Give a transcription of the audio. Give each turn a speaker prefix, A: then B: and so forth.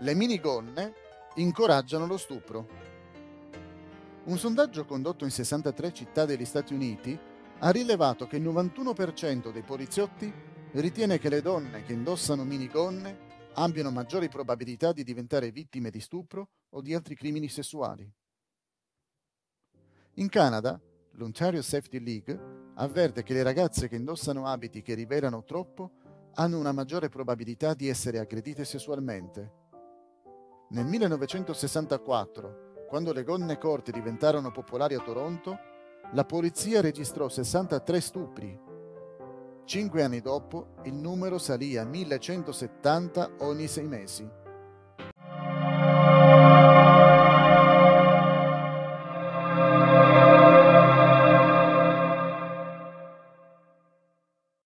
A: Le minigonne incoraggiano lo stupro. Un sondaggio condotto in 63 città degli Stati Uniti ha rilevato che il 91% dei poliziotti ritiene che le donne che indossano minigonne abbiano maggiori probabilità di diventare vittime di stupro o di altri crimini sessuali. In Canada, l'Ontario Safety League avverte che le ragazze che indossano abiti che rivelano troppo hanno una maggiore probabilità di essere aggredite sessualmente. Nel 1964, quando le gonne corte diventarono popolari a Toronto, la polizia registrò 63 stupri. Cinque anni dopo il numero salì a 1170 ogni sei mesi.